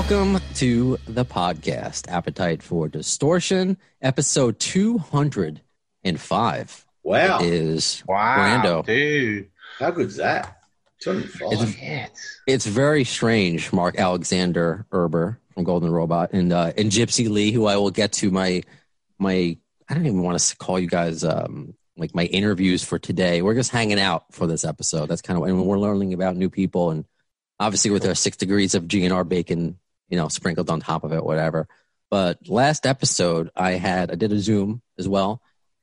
Welcome to the podcast, Appetite for Distortion, episode 205 Wow. is Wow, Brando. dude. How good's that? 205. It's-. It's very strange, Mark Alexander Erber from Golden Robot and uh, and Gypsy Lee, who I will get to my my I don't even want to call you guys um, like my interviews for today. We're just hanging out for this episode. That's kind of and we're learning about new people and obviously with our six degrees of GNR bacon, you know, sprinkled on top of it, whatever. But last episode, I had I did a Zoom as well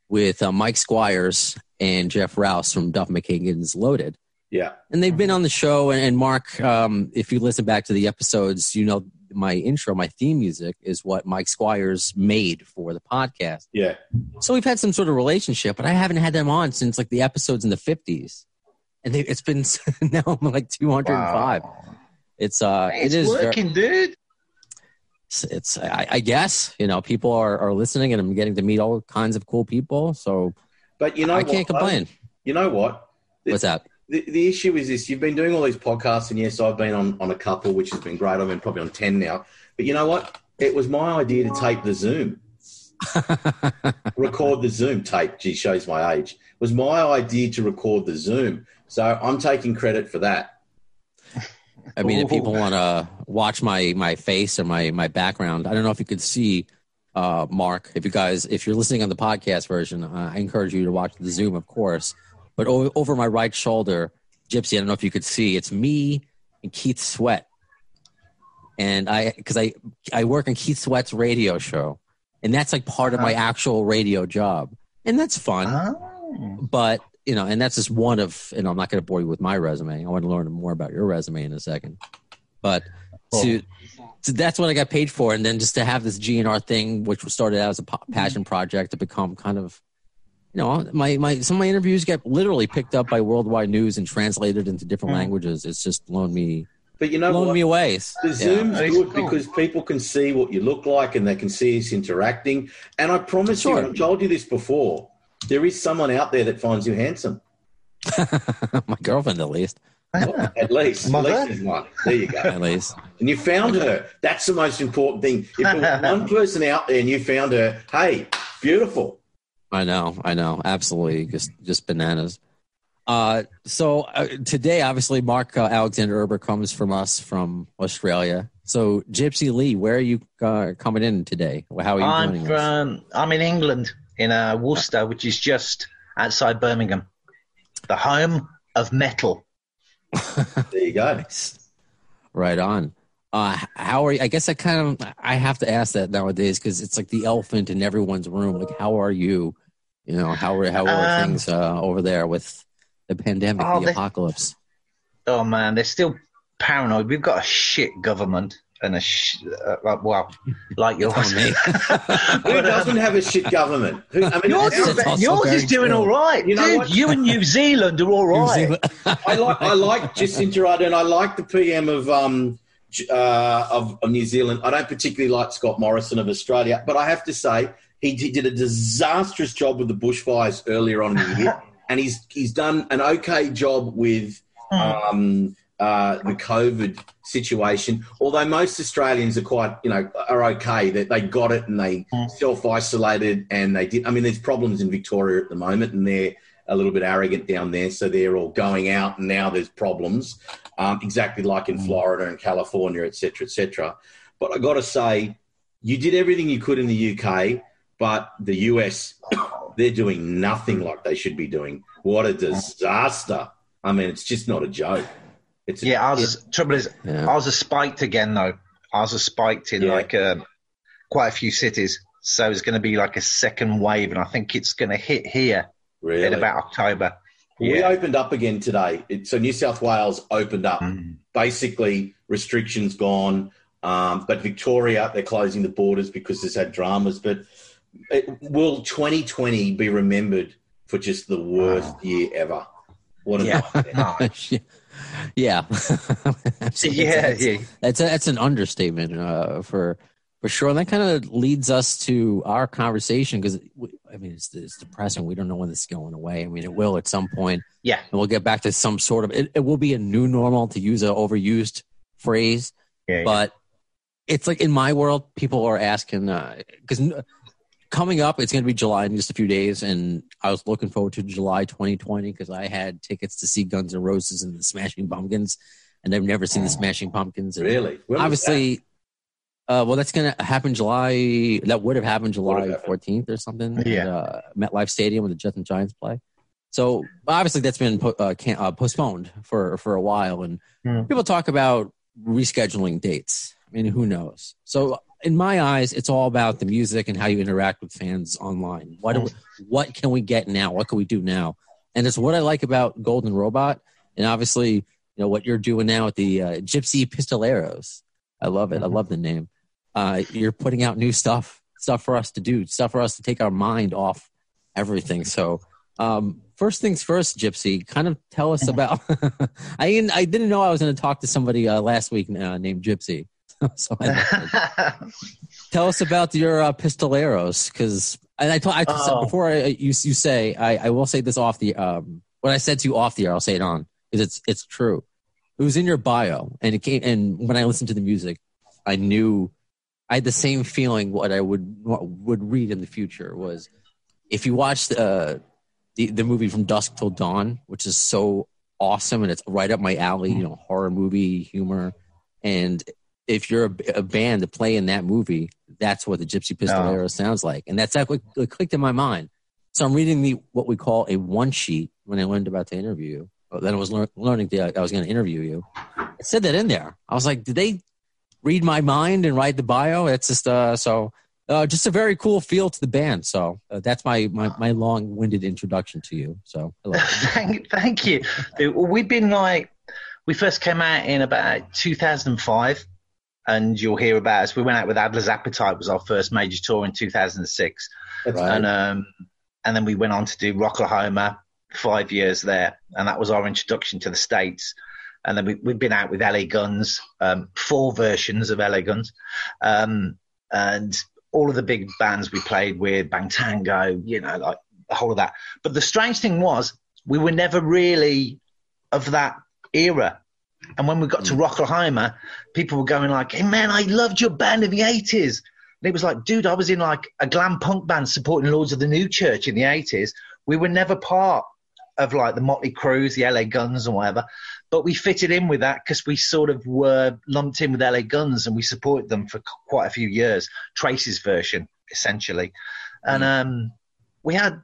with uh, Mike Squires and Jeff Rouse from Duff McKagan's Loaded yeah. and they've been on the show. And, and Mark, um, if you listen back to the episodes, you know my intro, my theme music is what Mike Squires made for the podcast. Yeah. So we've had some sort of relationship, but I haven't had them on since like the episodes in the fifties, and they, it's been now I'm like 205. Wow. It's uh, It's it is very- dude. it's, it's I, I guess you know people are, are listening, and I'm getting to meet all kinds of cool people. So But you know I can't complain. You know what? What's that? The, the issue is this you've been doing all these podcasts, and yes, I've been on, on a couple, which has been great. I've been probably on 10 now. But you know what? It was my idea to tape the Zoom, record the Zoom tape. Gee, shows my age. It was my idea to record the Zoom. So I'm taking credit for that. I mean, if people want to watch my my face or my my background, I don't know if you could see uh, Mark. If you guys, if you're listening on the podcast version, uh, I encourage you to watch the Zoom, of course. But o- over my right shoulder, Gypsy, I don't know if you could see, it's me and Keith Sweat, and I because I I work on Keith Sweat's radio show, and that's like part of my actual radio job, and that's fun Oh. but you know, and that's just one of and. I'm not going to bore you with my resume. I want to learn more about your resume in a second. But to, to that's what I got paid for, and then just to have this GNR thing, which was started out as a po- mm-hmm. passion project, to become kind of, you know, my my some of my interviews get literally picked up by worldwide news and translated into different mm-hmm. languages. It's just blown me But you know blown what? me away. The Yeah. Zoom's It's good because people can see what you look like and they can see us interacting. And I promise Sure. you, I've told you this before, there is someone out there that finds you handsome. my girlfriend, at least, At least. Mother? At least there's one. There you go. at least. And you found her. That's the most important thing. If there was one person out there and you found her, hey, beautiful. I know, I know, absolutely, just just bananas. Uh, so uh, today, obviously, Mark uh, Alexander Erber comes from us from Australia. So, Gypsy Lee, where are you uh, coming in today? How are you I'm joining us? from. I'm in England, in uh, Worcester, which is just outside Birmingham, the home of metal. There you go. Right on. Uh, how are you? I guess I kind of I have to ask that nowadays because it's like the elephant in everyone's room. Like, how are you? You know, how are how are Um, things uh, over there with the pandemic, Oh, the apocalypse? Oh man, they're still paranoid. We've got a shit government and a sh- uh, like- well, like yours. Me. Who doesn't have a shit government? Who, I mean, Yours, how- is, That's yours is doing all right, You know dude. what? You and New Zealand are all New right. Zealand- I like I like Jacinda Ardern. I like the PM of um uh, of, of New Zealand. I don't particularly like Scott Morrison of Australia, but I have to say he d- did a disastrous job with the bushfires earlier on in the year, and he's he's done an okay job with um, uh, the COVID situation. Although most Australians are quite you know are okay that they got it and they self isolated and they did. I mean, there's problems in Victoria at the moment, and they're a little bit arrogant down there, so they're all going out, and now there's problems, um, exactly like in Florida and California, et cetera, et cetera. But I got to say, you did everything you could in the UK, but the US, they're doing nothing like they should be doing. What a disaster! I mean, it's just not a joke. It's Yeah, ours. Trouble is, Yeah. ours are spiked again though. Ours are spiked in Yeah. like um, quite a few cities. So it's going to be like a second wave, and I think it's going to hit here really in about October. We opened up again today. It, so New South Wales opened up. Mm. Basically, restrictions gone. Um, but Victoria, they're closing the borders because there's had dramas. But it, will 2020 be remembered for just the worst year ever? What a Yeah. nightmare. Yeah. yeah, That's- yeah. That's a, that's an understatement uh, for for sure. And that kind of leads us to our conversation because I mean it's, it's depressing. We don't know when this is going away. I mean it will at some point, Yeah. and we'll get back to some sort of. It, it will be a new normal to use an overused phrase, Yeah, yeah. but it's like in my world, people are asking because coming up, it's going to be July in just a few days, and I was looking forward to July 2020 because I had tickets to see Guns N' Roses and the Smashing Pumpkins, and I've never seen the Smashing Pumpkins. And Really? When was obviously, uh, well, that's going to happen July. That would have happened July happened. 14th or something. Yeah. At, uh, MetLife Stadium when the Jets and Giants play. So obviously that's been po- uh, can- uh, postponed for for a while, and Hmm. people talk about rescheduling dates. I mean, who knows? So in my eyes, it's all about the music and how you interact with fans online. What do we, what can we get now? What can we do now? And it's what I like about Golden Robot, and obviously, you know what you're doing now with the uh, Gypsy Pistoleros. I love it. I love the name. Uh, you're putting out new stuff, stuff for us to do, stuff for us to take our mind off everything. So, um, first things first, Gypsy, kind of tell us about. I didn't, I didn't know I was going to talk to somebody uh, last week uh, named Gypsy. so tell us about your uh, pistoleros, because and I, told, I Oh. before I, you you say I, I will say this off the um what I said to you off the air I'll say it on because it's it's true. It was in your bio, and it came. And when I listened to the music, I knew I had the same feeling. What I would would read in the future was if you watched uh, the the movie from Dusk Till Dawn, which is so awesome and it's right up my alley. You know, horror movie humor, and if you're a, a band to play in that movie, that's what the Gypsy Pistolero sounds like, and that's that what what clicked in my mind. So I'm reading the what we call a one sheet when I learned about the interview. Then I was lear- learning that I was going to interview you. It said that in there. I was like, did they read my mind and write the bio? It's just uh, so uh, just a very cool feel to the band. So uh, that's my my, my long winded introduction to you. So hello. thank, thank you. We've been like, we first came out in about 2005, and you'll hear about us. We went out with Adler's Appetite, was our first major tour in 2006, Right. and um, and then we went on to do Rocklahoma, five years there, and that was our introduction to the states. And then we, we've been out with LA Guns, um, four versions of LA Guns, um, and all of the big bands we played with, Bang Tango, you know, like the whole of that. But the strange thing was, we were never really of that era. And when we got to Rocklahoma, people were going like, "Hey man, I loved your band in the '80s." And it was like, dude, I was in like a glam punk band supporting Lords of the New Church in the '80s. We were never part of like the Motley Crues, the LA Guns, and whatever. But we fitted in with that because we sort of were lumped in with LA Guns, and we supported them for qu- quite a few years. Trace's version, essentially, and um, we had.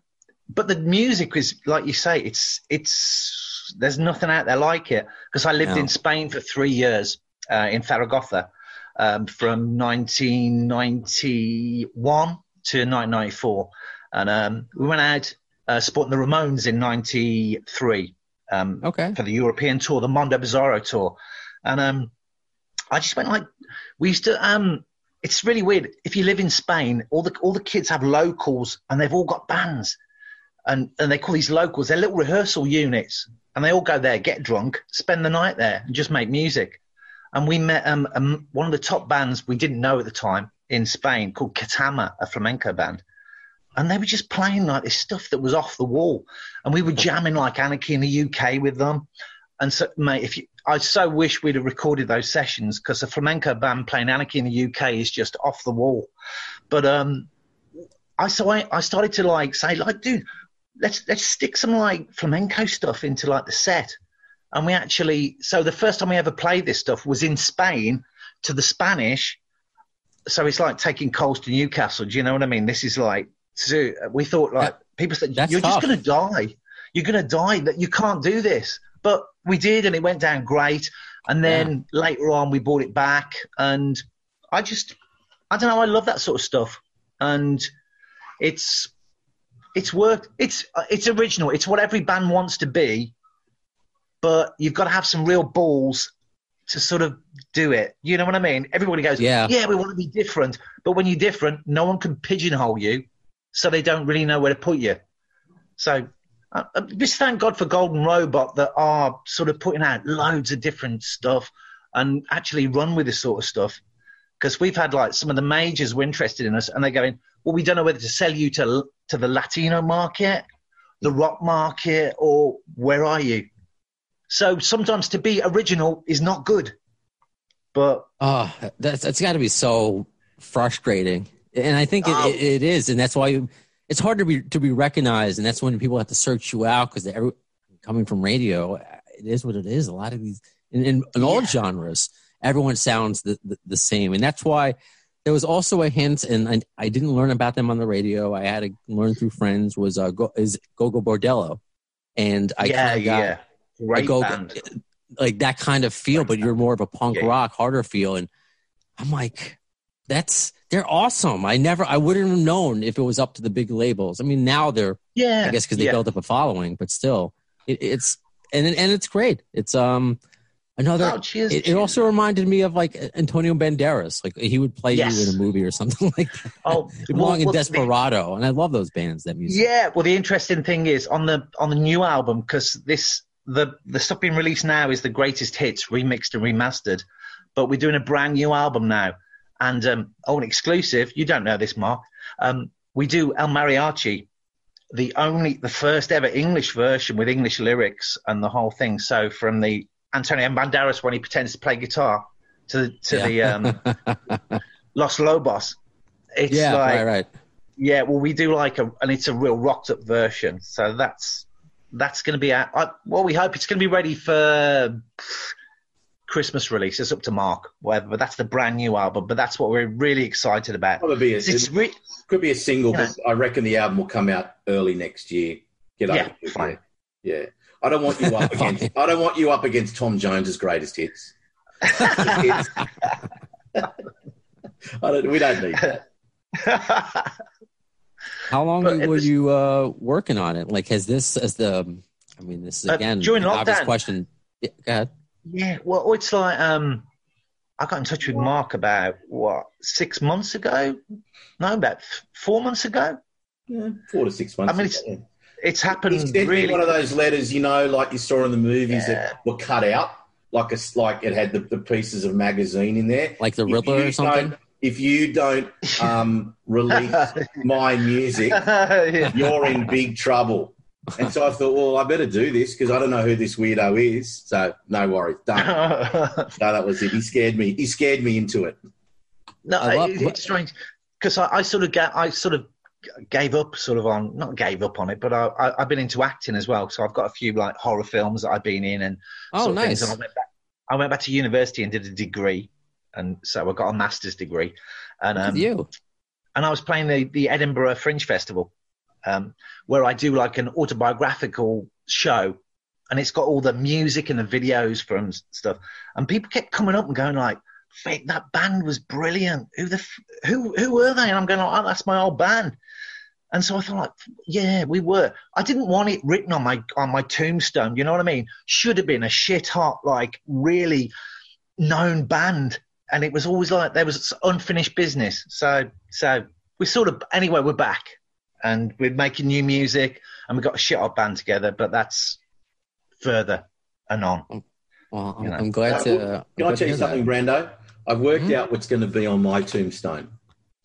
But the music was like you say, it's it's there's nothing out there like it because I lived No. in Spain for three years uh, in Zaragoza um, from 1991 to 1994, and um, we went out uh, supporting the Ramones in '93 um, Okay. for the European tour, the Mondo Bizarro tour, and um, I just went like we used to. Um, it's really weird. If you live in Spain, all the all the kids have locals, and they've all got bands, and and they call these locals. They're little rehearsal units, and they all go there, get drunk, spend the night there, and just make music. And we met um, um one of the top bands we didn't know at the time in Spain called Ketama, a flamenco band. And they were just playing like this stuff that was off the wall. And we were jamming like Anarchy in the UK with them. And so, mate, if you, I so wish we'd have recorded those sessions because a flamenco band playing Anarchy in the UK is just off the wall. But um, I so I, I started to like say like, dude, let's let's stick some like flamenco stuff into like the set. And we actually, so the first time we ever played this stuff was in Spain to the Spanish. So it's like taking coals to Newcastle. Do you know what I mean? This is like, so we thought like, people said, you're tough. just going to die. You're going to die that you can't do this. But we did and it went down great. And then later on we brought it back and I just, I don't know, I love that sort of stuff. And it's, it's worked. It's uh, it's original. It's what every band wants to be, but you've got to have some real balls to sort of do it. You know what I mean? Everybody goes, Yeah. yeah, we want to be different, but when you're different, no one can pigeonhole you, so they don't really know where to put you. So. Uh, uh, just thank God for Golden Robot that are sort of putting out loads of different stuff and actually run with this sort of stuff. Because we've had like some of the majors were interested in us, and they're going, "Well, we don't know whether to sell you to to the Latino market, the rock market, or where are you?" So sometimes to be original is not good, but Oh, that's that's got to be so frustrating, and I think it, Oh. it, it is, and that's why you, it's hard to be to be recognized, and that's when people have to search you out because every coming from radio, it is what it is. A lot of these in, in, in all genres, everyone sounds the, the, the same, and that's why there was also a hint, and I, I didn't learn about them on the radio. I had to learn through friends. Was uh, go, is Gogol Bordello, and I yeah, yeah, I go like that kind of feel, but you're more of a punk Yeah. rock, harder feel. And I'm like, that's they're awesome. I never, I wouldn't have known if it was up to the big labels. I mean, now they're, Yeah, I guess, because they yeah. built up a following, but still, it, it's and and it's great. It's um another. Oh, cheers, it, it also reminded me of like Antonio Banderas. Like he would play Yes. you in a movie or something like that. Oh, He belonged in well, the- Desperado, and I love those bands. That music. Yeah, well, the interesting thing is on the on the new album because this the the stuff being released now is the greatest hits remixed and remastered, but we're doing a brand new album now, and um, oh, an exclusive. You don't know this, Mark. Um, we do El Mariachi, the only the first ever English version with English lyrics and the whole thing. So from the Antonio Banderas when he pretends to play guitar to to the um, Los Lobos. It's yeah, like right, right. yeah, well, we do like a, and it's a real rocked up version. So that's that's going to be out. I, well, we hope it's going to be ready for Christmas release. It's up to Mark, whatever. But that's the brand new album. But that's what we're really excited about. Probably a, It's re- could be a single, Yeah. but I reckon the album will come out early next year. Get Yeah, over it. fine. Yeah. I don't want you up against. I don't want you up against Tom Jones's greatest hits. Hits. I don't, we don't need that. How long But were you uh, working on it? Like, has this as the? I mean, this is Uh, again during an obvious lockdown. question. Yeah, go ahead. yeah, well, it's like um, I got in touch with Mark about what six months ago. No, about f- four months ago. Yeah, four to six months. I mean, it's ago. It's he happened sent me really. one of those letters, you know, like you saw in the movies Yeah. that were cut out, like a, like it had the, the pieces of magazine in there. Like the If Riddler or something. If you don't um, release my music, Yeah. you're in big trouble. And so I thought, well, I better do this because I don't know who this weirdo is. So no worries, done. No, that was it. He scared me. He scared me into it. No, I love- it's strange because I, I sort of ga- I sort of gave up, sort of on not gave up on it, but I, I've been into acting as well. So I've got a few like horror films that I've been in and Oh, nice. And I went back. I went back to university and did a degree, and so I got a master's degree. And um, you. and I was playing the, the Edinburgh Fringe Festival, um, where I do like an autobiographical show, and it's got all the music and the videos from stuff, and people kept coming up and going like, "Fake, that band was brilliant. Who the f- who who were they?" And I'm going, like, "Oh, that's my old band." And so I thought, like, yeah, we were. I didn't want it written on my on my tombstone. You know what I mean? Should have been a shit hot, like, really known band and it was always like there was unfinished business. So so we sort of anyway we're back and we're making new music and we've got a shit hot band together, but that's further anon. Well, I'm, you know. I'm glad Uh, to. well, I'm Can I tell you hear something, Brando? I've worked Mhm. out what's going to be on my tombstone.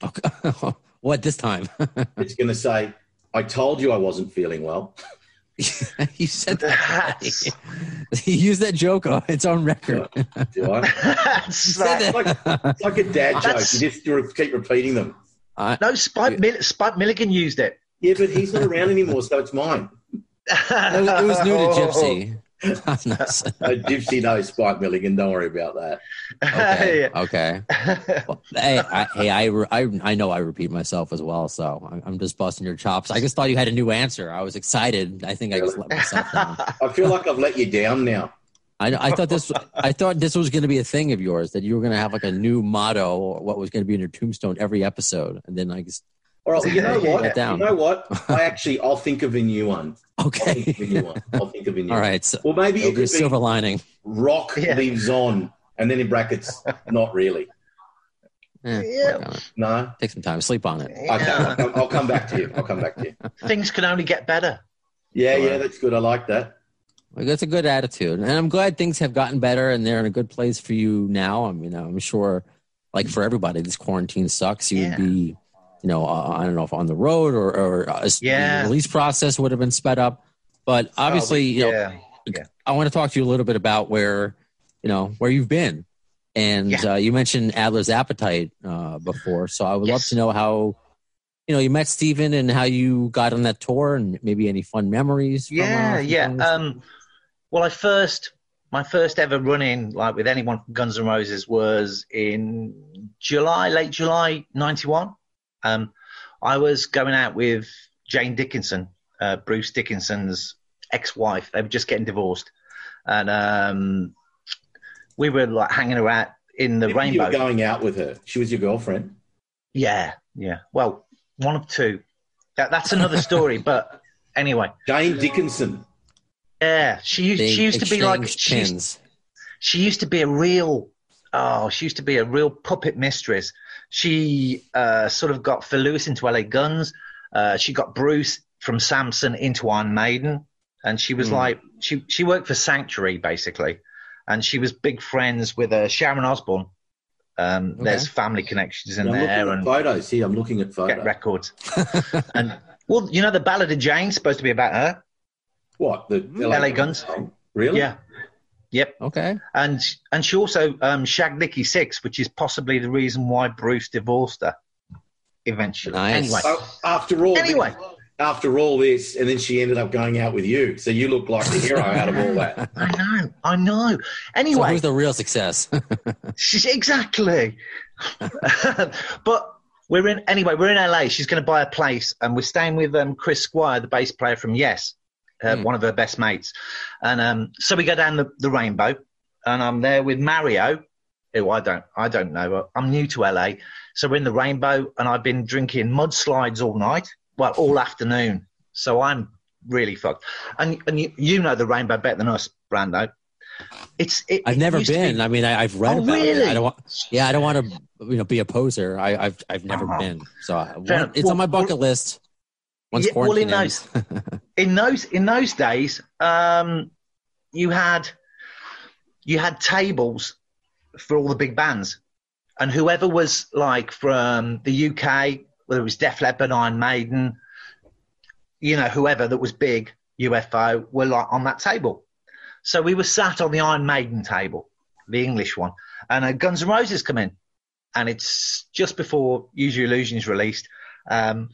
Okay. what this time? It's going to say, "I told you I wasn't feeling well." you said that. That's- you used that joke. Oh, it's on record. Do I? That's You said right. that. It's like a dad joke. That's- You just re- keep repeating them. I- No, Spike, Mill- Spike Milligan used it. Yeah, but he's not around anymore, so it's mine. it, was, it was new to Gypsy. Nice. Uh, Gypsy knows Spike Milligan. Don't worry about that. Okay. Okay. Well, hey, I, hey, I, re- I, I know I repeat myself as well, so I'm, I'm just busting your chops. I just thought you had a new answer. I was excited. I think I just let myself down. I feel like I've let you down now. I, I thought this. I thought this was going to be a thing of yours that you were going to have like a new motto or what was going to be in your tombstone every episode, and then I just All right. Well, you know what? Write down. You know what? I actually, I'll think of a new one. I'll think Okay. of a new one. I'll think of a new All one. right. So Well, maybe it'll it be a could be silver lining. rock Yeah. lives on, and then in brackets, not really. Eh, Yeah. work on it. No. Take some time. Sleep on it. Okay. I'll, come, I'll come back to you. I'll come back to you. Things can only get better. Yeah, yeah, that's good. I like that. Like, that's a good attitude, and I'm glad things have gotten better, and they're in a good place for you now. I mean, I'm sure, like for everybody, this quarantine sucks. You Yeah. would be, you know, uh, I don't know if on the road or, or uh, Yeah. the release process would have been sped up, but obviously, you know, yeah. I want to talk to you a little bit about where, you know, where you've been, and Yeah. uh, you mentioned Adler's Appetite uh, before, so I would love to know how. You know, you met Steven and how you got on that tour, and maybe any fun memories. From, uh, Yeah, from yeah. Um, well, I first, my first ever run in, like with anyone from Guns N' Roses, was in July, late July '91. Um, I was going out with Jane Dickinson, uh, Bruce Dickinson's ex-wife. They were just getting divorced, and um, we were like hanging around in the Maybe You rainbow. were going out with her. She was your girlfriend. yeah, yeah. Well, one of two. That, that's another story, but anyway. Jane Dickinson. Yeah, she used, They she used to be like she used, she used to be a real oh she used to be a real puppet mistress she uh, sort of got phil lewis into la guns uh, she got bruce from samson into iron maiden and she was Hmm. like she she worked for sanctuary basically and she was big friends with uh, sharon osbourne um, Okay. there's family connections in I'm looking there at and photos here. I'm looking at get photos. records and well you know the ballad of jane supposed to be about her What? The LA Guns. song? Really? yeah yep Okay. and and she also um, shagged Nikki Sixx, which is possibly the reason why Bruce divorced her eventually. Nice. Anyway, So after all, Anyway. after all this, and then she ended up going out with you. So you look like the hero out of all that. I know, I know. Anyway, So Anyway, who's the real success? she's exactly. but we're in anyway. We're in LA. She's going to buy a place, and we're staying with um, Chris Squire, the bass player from Yes, uh, Hmm. one of her best mates. And um, so we go down the, the rainbow, and I'm there with Mario, who I don't I don't know. I'm new to LA, so we're in the rainbow, and I've been drinking mudslides all night, well, all afternoon. So I'm really fucked. And and you, you know the rainbow better than us, Brando. It's it, I've it never been. be- I mean, I, I've read Oh, about it. really? I don't want. Yeah, I don't want to, you know, be a poser. I, I've I've never Uh-huh. been. So I, it's enough. on my Well, bucket list. Once Yeah, well, in ends. in those in those days, um, you had you had tables for all the big bands, and whoever was like from the UK, whether it was Def Leppard, Iron Maiden, you know, whoever that was big, UFO, were like on that table. So we were sat on the Iron Maiden table, the English one, and uh, Guns N' Roses come in, and it's just before Use Your Illusions released. Um,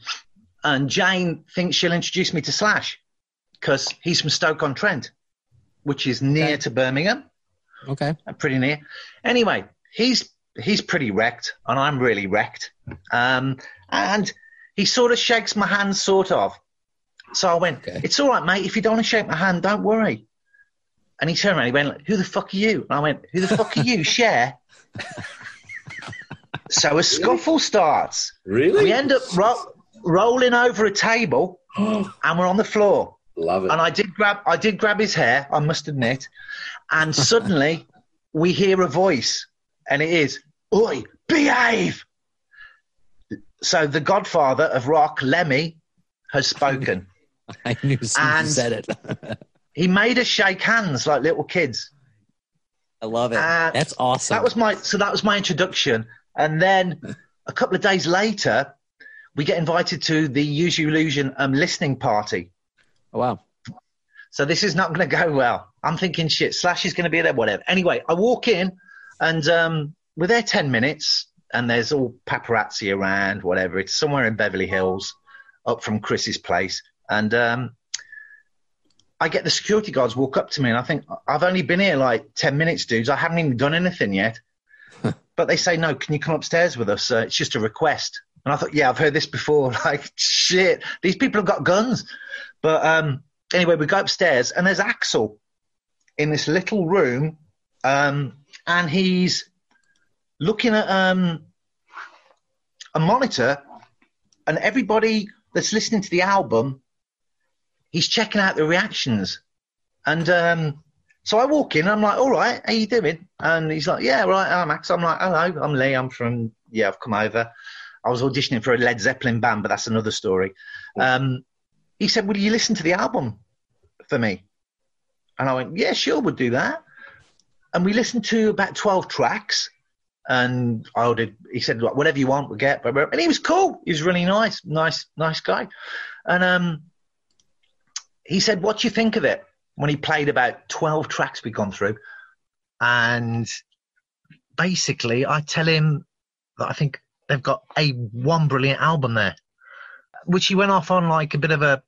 and Jane thinks she'll introduce me to Slash because he's from Stoke on Trent, which is near Okay. to Birmingham, okay. uh, pretty near. Anyway, he's he's pretty wrecked, and I'm really wrecked. Um, and he sort of shakes my hand, sort of. So I went, Okay. "It's all right, mate. If you don't want to shake my hand, don't worry." And he turned around, he went, "Who the fuck are you?" And I went, "Who the fuck are you, Cher?" so a scuffle starts. Really? We end up ro- rolling over a table, and we're on the floor. Love it. And I did grab, I did grab his hair. I must admit. And suddenly, we hear a voice, and it is, "Oi, behave!" So the Godfather of rock, Lemmy, has spoken. I knew as soon as And- said it. he made us shake hands like little kids. I love it. Uh, That's awesome. That was my so that was my introduction, and then a couple of days later, we get invited to the Use Your Illusion um, listening party. oh, wow. So this is not going to go well. I'm thinking, shit, Slash is going to be there, whatever. Anyway, I walk in, and um, we're there ten minutes, and there's all paparazzi around, whatever. It's somewhere in Beverly Hills, up from Chris's place, and um, I get the security guards walk up to me, and I think I've only been here like ten minutes, dudes. I haven't even done anything yet. but they say, no, can you come upstairs with us? Uh, it's just a request. And I thought, yeah, I've heard this before. Like, shit, these people have got guns. But um, anyway, we go upstairs, and there's Axl in this little room, um, and he's looking at um, a monitor and everybody that's listening to the album, he's checking out the reactions. And um, so I walk in, and I'm like, all right, how you doing? And he's like, yeah, right, I'm Max. I'm like, hello, I'm Lee. I'm from, yeah, I've come over. I was auditioning for a Led Zeppelin band, but that's another story. Um, he said, will you listen to the album for me? And I went, yeah, sure, we'll do that. And we listened to about 12 tracks. And I ordered, he said, whatever you want, we'll get. And he was cool. He was really nice, nice, nice guy. And um, he said, what do you think of it? When he played about 12 tracks we'd gone through. And basically, I tell him that I think they've got a one brilliant album there, which he went off on like a bit of a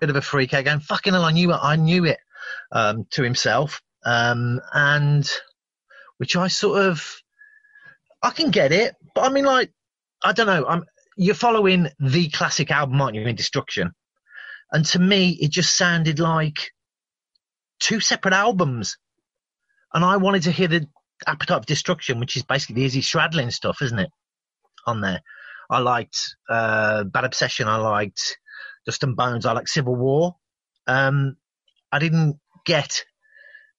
bit of a freak out, going fucking hell, I knew it, I knew it, um, to himself, um, and which I sort of I can get it, but I mean like I don't know, I'm you're following the classic album, aren't you, in Destruction, and to me it just sounded like two separate albums, and I wanted to hear the Appetite of Destruction, which is basically the Izzy Stradlin stuff, isn't it? On there, I liked uh, Bad Obsession. I liked Dust and Bones. I liked Civil War. Um, I didn't get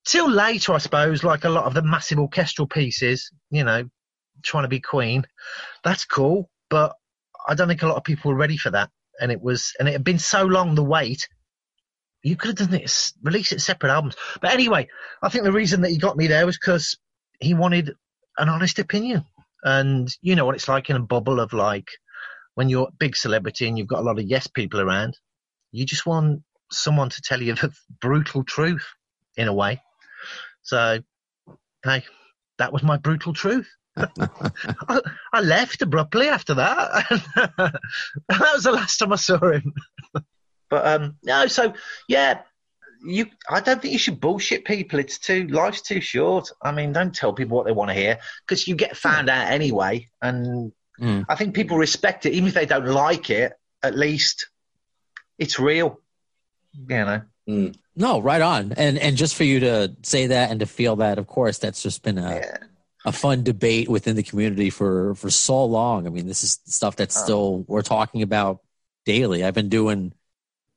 till later, I suppose, like a lot of the massive orchestral pieces. You know, trying to be Queen. That's cool, but I don't think a lot of people were ready for that. And it was, and it had been so long the wait. You could have done it, released it separate albums. But anyway, I think the reason that he got me there was because he wanted an honest opinion. And you know what it's like in a bubble of like when you're a big celebrity and you've got a lot of yes people around, you just want someone to tell you the brutal truth in a way. So, hey, that was my brutal truth. I, I left abruptly after that. that was the last time I saw him. but um, no, so yeah, you. I don't think you should bullshit people. It's too life's too short. I mean, don't tell people what they want to hear because you get found hmm. out anyway. And Mm. I think people respect it, even if they don't like it. At least it's real. You know. Hmm. No, right on. And and just for you to say that and to feel that, of course, that's just been a Yeah. a fun debate within the community for for so long. I mean, this is stuff that's Oh. still we're talking about daily. I've been doing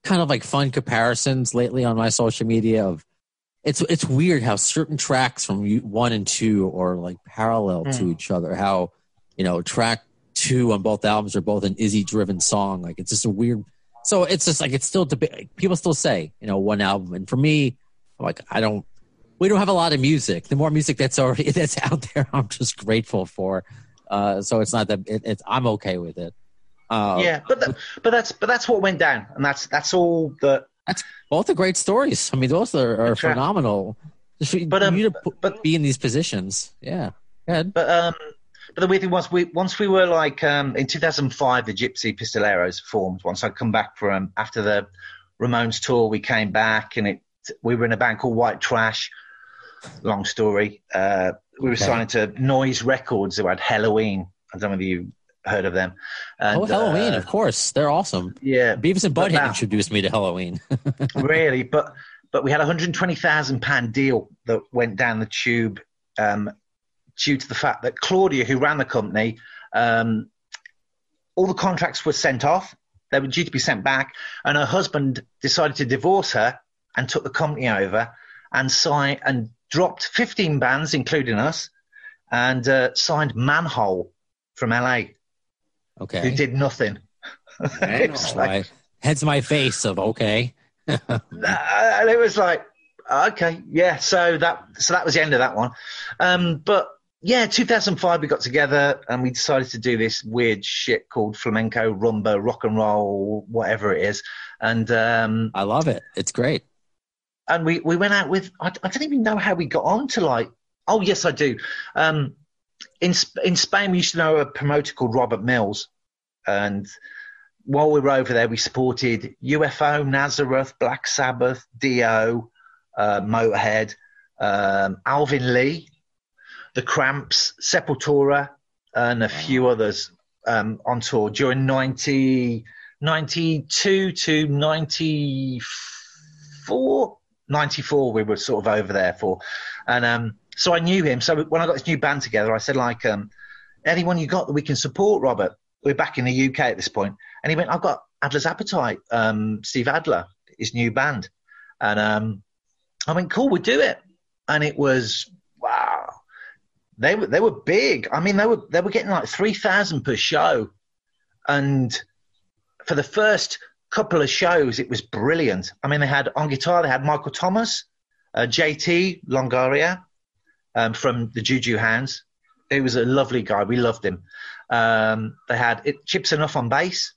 kind of like fun comparisons lately on my social media of it's it's weird how certain tracks from one and two are like parallel to Hmm. each other. How you know track two on both albums are both an Izzy driven song. Like it's just a weird. So it's just like it's still debate. People still say you know one album, and for me, like I don't. We don't have a lot of music. The more music that's already that's out there, I'm just grateful for. Uh, so it's not that it, it's I'm okay with it. Uh, yeah, but but that's but that's what went down, and that's that's all that. both are great stories. I mean, those are, are phenomenal. But, um, you to put, but- be in these positions, yeah. But um, but the weird thing was, we once we were like um, in 2005, the Gypsy Pistoleros formed. Once I'd come back from after the Ramones tour, we came back, and it we were in a band called White Trash. Long story. Uh, we were Okay. signed to Noise Records, who had Helloween. I don't know if you heard of them. And, oh, Helloween, uh, of course, they're awesome. yeah, Beavis and Butthead now- introduced me to Helloween. really, but but we had a hundred twenty thousand pound deal that went down the tube um, due to the fact that Claudia, who ran the company, um, all the contracts were sent off. They were due to be sent back, and her husband decided to divorce her and took the company over and signed and dropped fifteen bands, including us, and uh, signed Manhole from LA, who okay, did nothing. It's like- Why- heads my face of okay. And it was like okay yeah so that so that was the end of that one um but yeah 2005 we got together and we decided to do this weird shit called flamenco rumba rock and roll whatever it is and um I love it. It's great. and we we went out with I, I don't even know how we got on to like oh yes I do um in in Spain we used to know a promoter called Robert Mills and while we were over there we supported UFO Nazareth Black Sabbath Dio uh, Motorhead um, Alvin Lee the Cramps Sepultura and a few others um, on tour during 90 92 to 94 94 we were sort of over there for. And um so i knew him so when i got this new band together i said like um anyone you got that we can support robert we're back in the UK at this point. point, and he went, "I've got Adler's Appetite, um, Steve Adler, his new band," and um, I went, "Cool, we'll do it." And it was wow, they were they were big. I mean, they were they were getting like three thousand per show, and for the first couple of shows, it was brilliant. I mean, they had on guitar, they had Michael Thomas, uh, JT Longoria um, from the Juju Hounds. He was a lovely guy. We loved him. Um, they had it, Chip Z'Nuff on bass,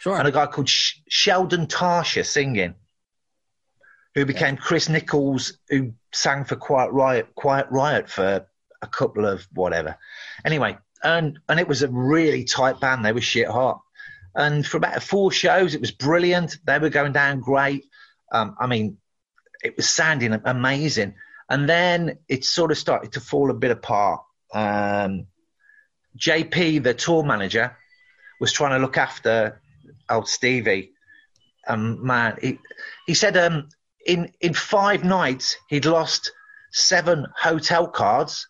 Sure. and a guy called Sh- Sheldon Tarsha singing, who became Chris Nichols, who sang for Quiet Riot, Quiet Riot for a couple of whatever. Anyway, and and it was a really tight band. They were shit hot, and for about four shows, it was brilliant. They were going down great. Um, I mean, it was sounding amazing, and then it sort of started to fall a bit apart. Um, JP, the tour manager, was trying to look after old Stevie. Um, man, he, he said um, in in five nights he'd lost seven hotel cards,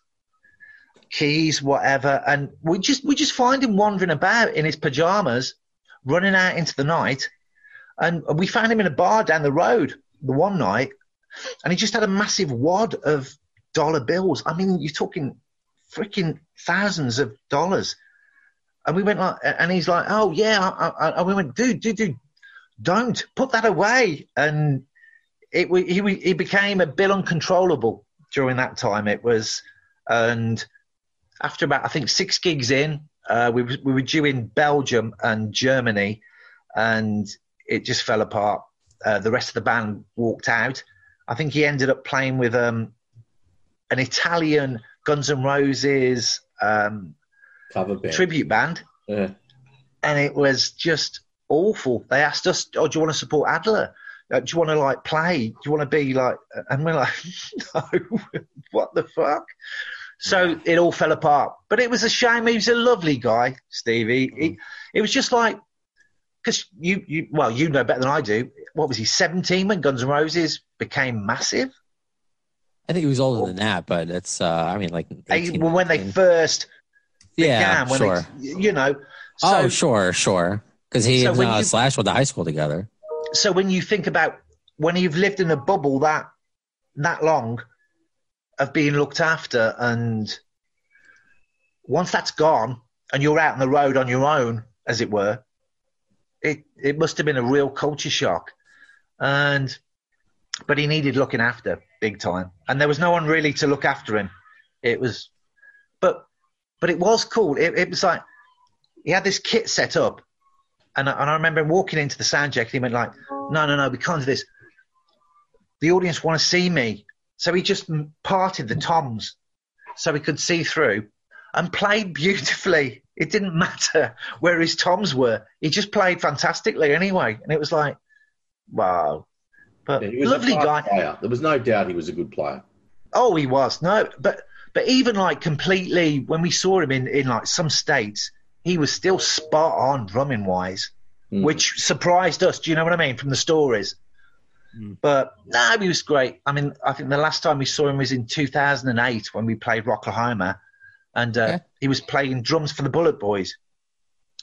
keys, whatever, and we just we just find him wandering about in his pajamas, running out into the night, and we found him in a bar down the road the one night, and he just had a massive wad of dollar bills. I mean, you're talking freaking thousands of dollars. And we went like, and he's like, oh yeah, and we went, dude, dude, dude, don't put that away. And it, he, he became a bit uncontrollable during that time. It was, and after about, I think six gigs in, uh, we, we were due in Belgium and Germany and it just fell apart. Uh, the rest of the band walked out. I think he ended up playing with, um, an Italian Guns N' Roses, um, band. tribute band, Yeah. and it was just awful. They asked us, "Oh, do you want to support Adler? Uh, do you want to like play? Do you want to be like?" And we're like, "No, what the fuck?" So it all fell apart. But it was a shame. He was a lovely guy, Stevie. He, it was just like because you, you, well, you know better than I do. What was he? Seventeen when Guns N' Roses became massive. I think he was older than that, but it's. Uh, I mean, like. 18, well, when they first yeah, began, when sure. they, you know. So, oh, sure, sure. Because he So and uh, you- Slash went to high school together. so when you think about when you've lived in a bubble that that long of being looked after and once that's gone and you're out on the road on your own as it were it it must have been a real culture shock and but he needed looking after big time and there was no one really to look after him it was but but it was cool it, it was like he had this kit set up and I, and I remember him walking into the sound check and he went like, no, no, no, we can't do this. The audience want to see me. So he just parted the toms so he could see through and played beautifully. It didn't matter where his toms were. He just played fantastically anyway. And it was like, wow. But Yeah, he was lovely a guy. Player. There was no doubt he was a good player. Oh, he was. No, but but even like completely when we saw him in in like some states, he was still spot on drumming wise, Mm. which surprised us. Do you know what I mean from the stories? Mm. But no, he was great. I mean, I think the last time we saw him was in 2008 when we played Rocklahoma, and uh, Okay. he was playing drums for the Bullet Boys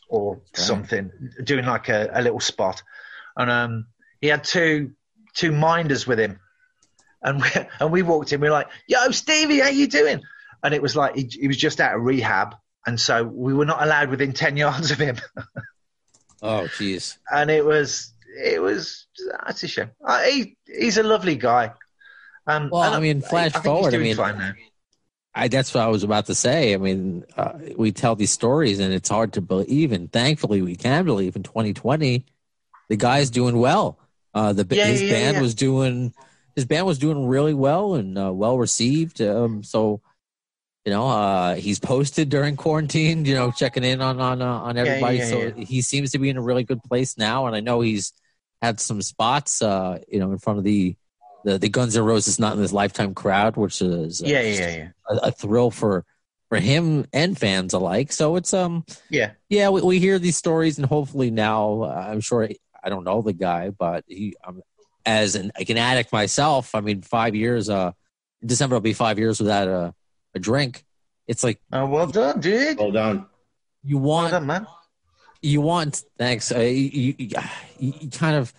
or something, doing like a, a little spot, and um, he had two two minders with him. And we, and we walked in, We are like, "Yo, Stevie, how you doing?" And it was like he, he was just out of rehab, and so we were not allowed within ten yards of him. Oh, jeez. and it was it was that's a shame. Uh, he he's a lovely guy. Um, Well, I mean, flash think he's forward, I mean. I, that's what I was about to say. I mean, uh, we tell these stories, and it's hard to believe. And thankfully, we can believe in 2020, the guy's doing well. Uh, the Yeah, his yeah, band yeah. was doing his band was doing really well and uh, well received. Um, so, you know, uh, he's posted during quarantine. You know, checking in on on uh, on everybody. so he seems to be in a really good place now. And I know he's had some spots, uh, you know, in front of the. The, the Guns N' Roses not in this lifetime crowd, which is uh, Yeah, yeah, yeah, a, a thrill for for him and fans alike. So it's um yeah. yeah we, we hear these stories and hopefully now uh, I'm sure I don't know the guy but he um, as an like an addict myself I mean five years uh December will be five years without a, a drink. It's like Oh, well done, dude. Oh, Well done. you Well want done, man. you want thanks uh, you, you, you you kind of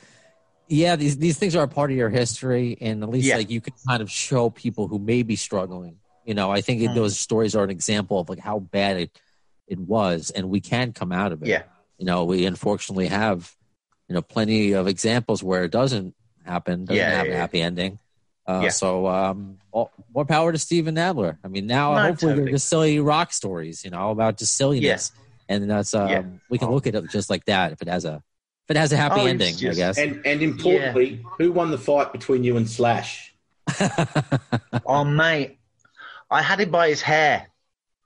yeah these these things are a part of your history and at least Yeah. like you can kind of show people who may be struggling you know i think Mm. those stories are an example of like how bad it it was and we can come out of it Yeah. you know we unfortunately have you know plenty of examples where it doesn't happen doesn't Yeah, have yeah, a yeah. happy ending uh, Yeah. so um all, more power to Steven Adler. I mean now No, hopefully totally. they're just silly rock stories you know all about just silliness and that's um Yeah. we can look at it just like that if it has a if it has a happy Oh, it's ending i guess And and importantly, who won the fight between you and Slash? Oh, mate, I had him by his hair.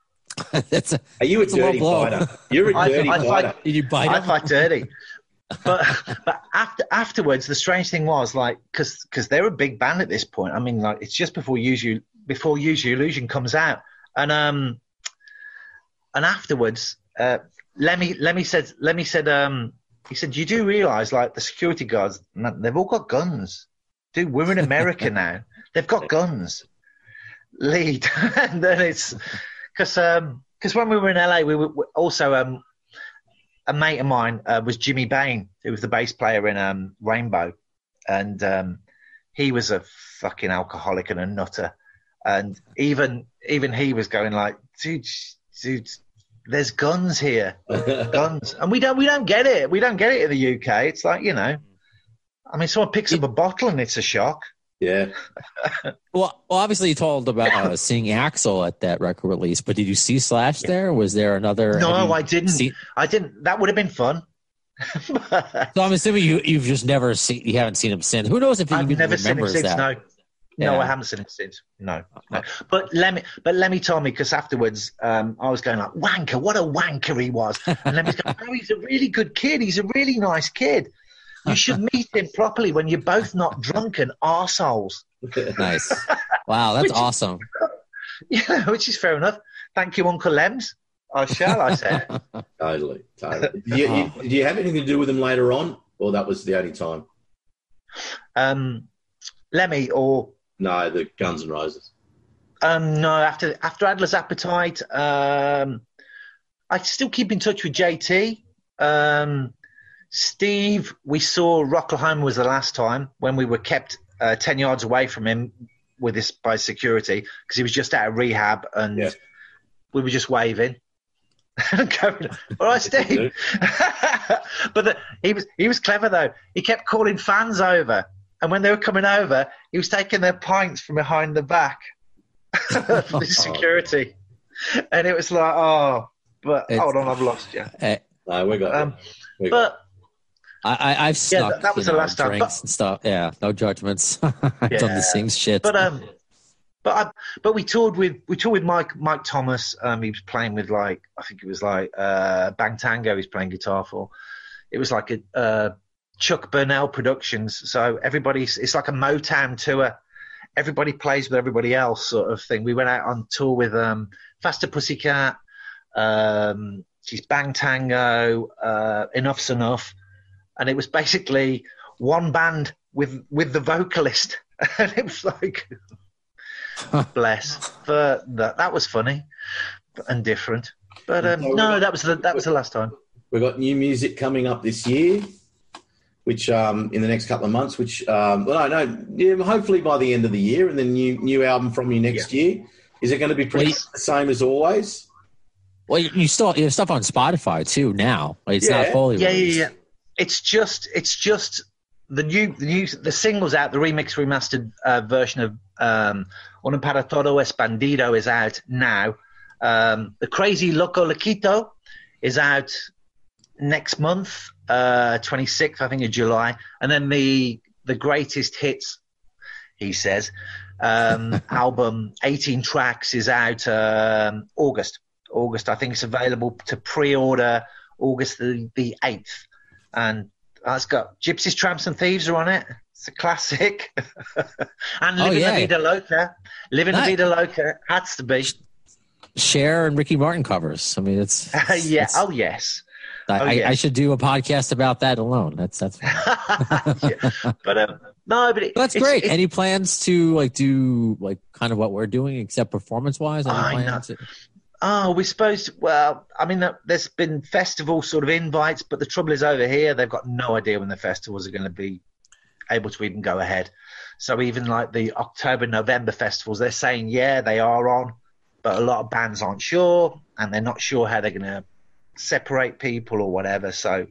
that's a, Are you a It's a low dirty blow. fighter? You're a I- dirty I fighter. fight- did you bite I him? fight dirty. But but after afterwards, the strange thing was like because because they're a big band at this point. I mean, like it's just before Use You before Use Your Illusion comes out, and um and afterwards, uh, Lemmy Lemmy said Lemmy said um he said you do realize like the security guards they've all got guns, dude. We're in America now. They've got guns. Lead, and then it's because um because when we were in LA, we were also um a mate of mine uh, was Jimmy Bain, who was the bass player in um, Rainbow, and um, he was a fucking alcoholic and a nutter, and even even he was going like, dude, dude, there's guns here, guns, and we don't we don't get it, we don't get it in the UK. It's like you know, I mean, someone picks up a bottle and it's a shock. Yeah. well, well obviously you told about uh, seeing Axl at that record release but did you see slash there was there another No, I didn't. seen- I didn't. That would have been fun. so i'm assuming you you've just never seen you haven't seen him since who knows if he I've even never seen him remembers since. that No, no, Yeah. I haven't seen him since. No, no. But Lemmy, but Lemmy told me because afterwards, um, I was going like, "Wanker, what a wanker he was!" And Lemmy's going, "Oh, he's a really good kid. He's a really nice kid. You should meet him properly when you're both not drunken arseholes." nice wow that's Which- awesome Yeah, which is fair enough. Thank you, Uncle Lems. I shall. I said. Totally, totally. Did you, you, did you have anything to do with him later on, or that was the only time? Um, Lemmy or No, the Guns and Roses. Um, no, after after Adler's Appetite, um, I still keep in touch with JT. Um, Steve, we saw Rocklahoma was the last time when we were kept uh, ten yards away from him with this by security because he was just out of rehab and Yeah. we were just waving. Going, All right, Steve. but the, he was he was clever though. He kept calling fans over, and when they were coming over, he was taking their pints from behind the back of the security, and it was like, oh, but It's- hold on, I've lost you. Eh, No, we got. Um, we got But I, I, I've Yeah, snuck, that- was the know, last time, but- and stuff. Yeah, no judgments. I've done the same shit. but um, but I, but we toured with we toured with Mike Mike Thomas. Um, he was playing with like I think it was like uh, Bang Tango. He's playing guitar for. It was like a uh, Chuck Burnell Productions. So everybody's it's like a Motown tour. Everybody plays with everybody else, sort of thing. We went out on tour with um, Faster Pussycat. Um, she's Bang Tango. Uh, Enuff Z'Nuff, and it was basically one band with with the vocalist, and it was like bless but that that was funny and different but um, no that was the that was the last time We've got new music coming up this year, which um, in the next couple of months. Which um, well, no, no, yeah, hopefully by the end of the year, and then new new album from you next year. Is it going to be pretty Wait. much the same as always? well, you, you still you have stuff on Spotify too now. Like, it's not fully yeah released. yeah yeah it's just it's just the new the new the singles out the remix remastered uh, version of um Un es bandido is out now. Um the crazy loco loquito is out next month uh 26th i think of july. And then the the greatest hits he says um album 18 tracks is out um august. August i think it's available to pre-order august the, the 8th and that's got gypsies tramps and thieves are on it it's a classic and Oh, living yeah. la vida loca living la Nice. vida loca has to be Cher and Ricky Martin covers. I mean, it's, it's- yeah it's- oh yes I, oh, I- yeah. I should do a podcast about that alone. That's that's Yeah. but um, no but it, that's it's- great. it's- Any plans to like do like kind of what we're doing, except performance wise? Any I know. Ah, oh, we're supposed well, I mean, there's been festival sort of invites, but the trouble is over here, they've got no idea when the festivals are going to be able to even go ahead. So even like the October, November festivals, they're saying, yeah, they are on, but a lot of bands aren't sure and they're not sure how they're going to separate people or whatever. So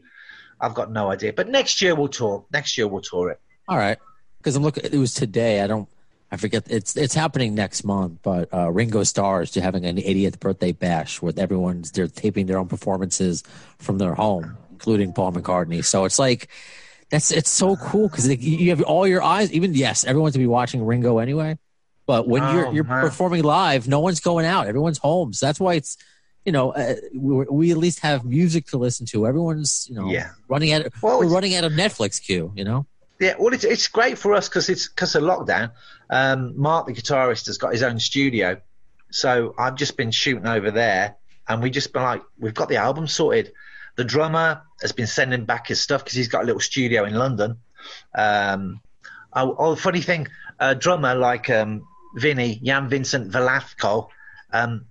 I've got no idea. But next year we'll tour. Next year we'll tour it. All right, because I'm looking. It was today. I don't. I forget. It's it's happening next month. But uh, Ringo Starr is having an 80th birthday bash with everyone's. They're taping their own performances from their home, including Paul McCartney. So it's like that's it's so cool because you have all your eyes. Even yes, everyone's gonna be watching Ringo anyway. But when Oh, you're you're performing live, no one's going out. Everyone's home. So that's why it's you know uh, we, we at least have music to listen to. Everyone's you know Yeah. running out. Well, we're running out of Netflix queue. You know. Yeah, well, it's it's great for us because it's because of lockdown. Um, Mark, the guitarist, has got his own studio, so I've just been shooting over there, and we just been like, we've got the album sorted. The drummer has been sending back his stuff because he's got a little studio in London. Um, oh, oh, funny thing, a drummer like um, Vinny Jan Vincent Velasco. Um,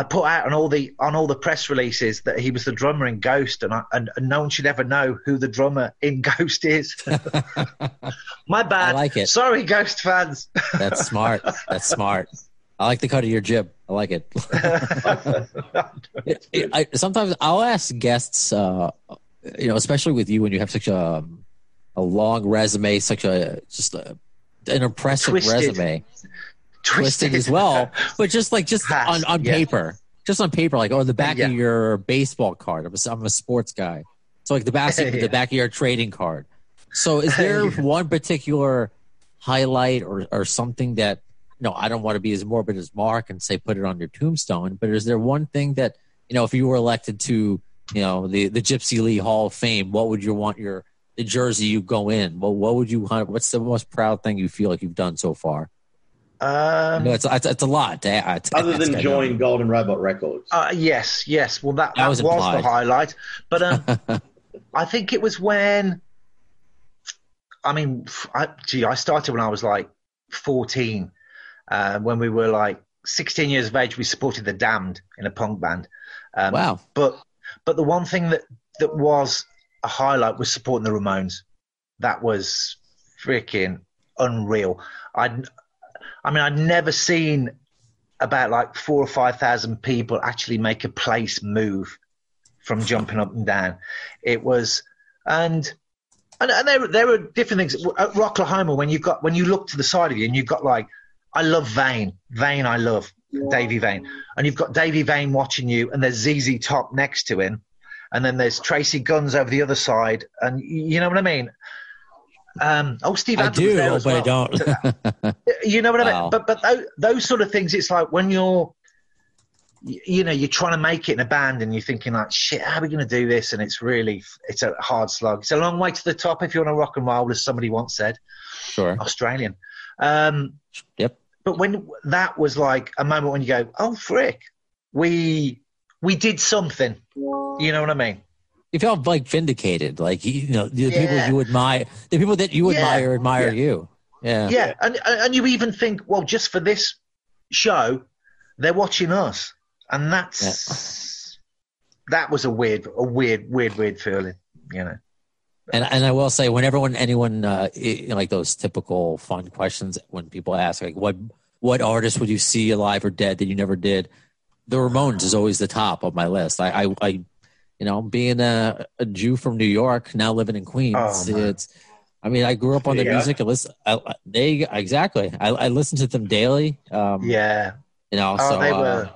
I put out on all the on all the press releases that he was the drummer in Ghost, and, I, and, and no one should ever know who the drummer in Ghost is. My bad. I like it. Sorry, Ghost fans. That's smart. That's smart. I like the cut of your jib. I like it. It- it- I, sometimes I'll ask guests, uh, you know, especially with you when you have such a a long resume, such a just a, an impressive Twisted. resume, twisted as well, but just like just Has, on on yeah. paper, just on paper, like oh, the back Yeah. of your baseball card. I'm a, I'm a sports guy, so like the back Yeah. the back of your trading card. So is there one particular highlight or or something that no, I don't want to be as morbid as Mark and say put it on your tombstone, but is there one thing that you know if you were elected to you know the the Gypsy Lee Hall of Fame, what would you want your the jersey you go in? Well, what would you want? What's the most proud thing you feel like you've done so far? Um, no, it's, it's it's a lot. To, add- to Other than I join Golden Robot Records. Uh, yes, yes. Well, that, That that, was was, the highlight. But um, I think it was when, I mean, f- I, gee, I started when I was like 14. Uh, when we were like 16 years of age, we supported the Damned in a punk band. Um, Wow. But but the one thing that that was a highlight was supporting the Ramones. That was freaking unreal. I I mean, I'd never seen about like four or five thousand people actually make a place move from jumping up and down. It was and. And, and there, there were different things at Rocklahoma when you've got when you look to the side of you and you've got like I love Vain, Vain I love Davey Vain, and you've got Davey Vain watching you, and there's ZZ Top next to him, and then there's Tracii Guns over the other side, and you know what I mean. Um, oh, Steve I Adams was do, but I don't. You know what I mean? But but those, those sort of things, it's like when you're, you know, you're trying to make it in a band and you're thinking like, shit, how are we going to do this? And it's really, it's a hard slog It's a long way to the top if you want to rock and roll, as somebody once said, sure. Australian. Um, Yep. but when that was like a moment when you go, oh frick, we we did something. You know what I mean? You felt like vindicated, like you know the people you admire, the people that you Yeah. admire admire Yeah. you. Yeah. Yeah, and and you even think, well, just for this show, they're watching us, and that's that was a weird, a weird, weird, weird feeling. You know. And and I will say, when everyone, anyone, uh, i- you know, like those typical fun questions when people ask, like, what what artist would you see alive or dead that you never did? The Ramones is always the top of my list. I, I, I you know, being a, a Jew from New York, now living in Queens, Oh, it's. I mean, I grew up on the Yeah. music. I listen. I, they exactly. I, I listen to them daily. Um, Yeah. You know, Oh, so they uh, were.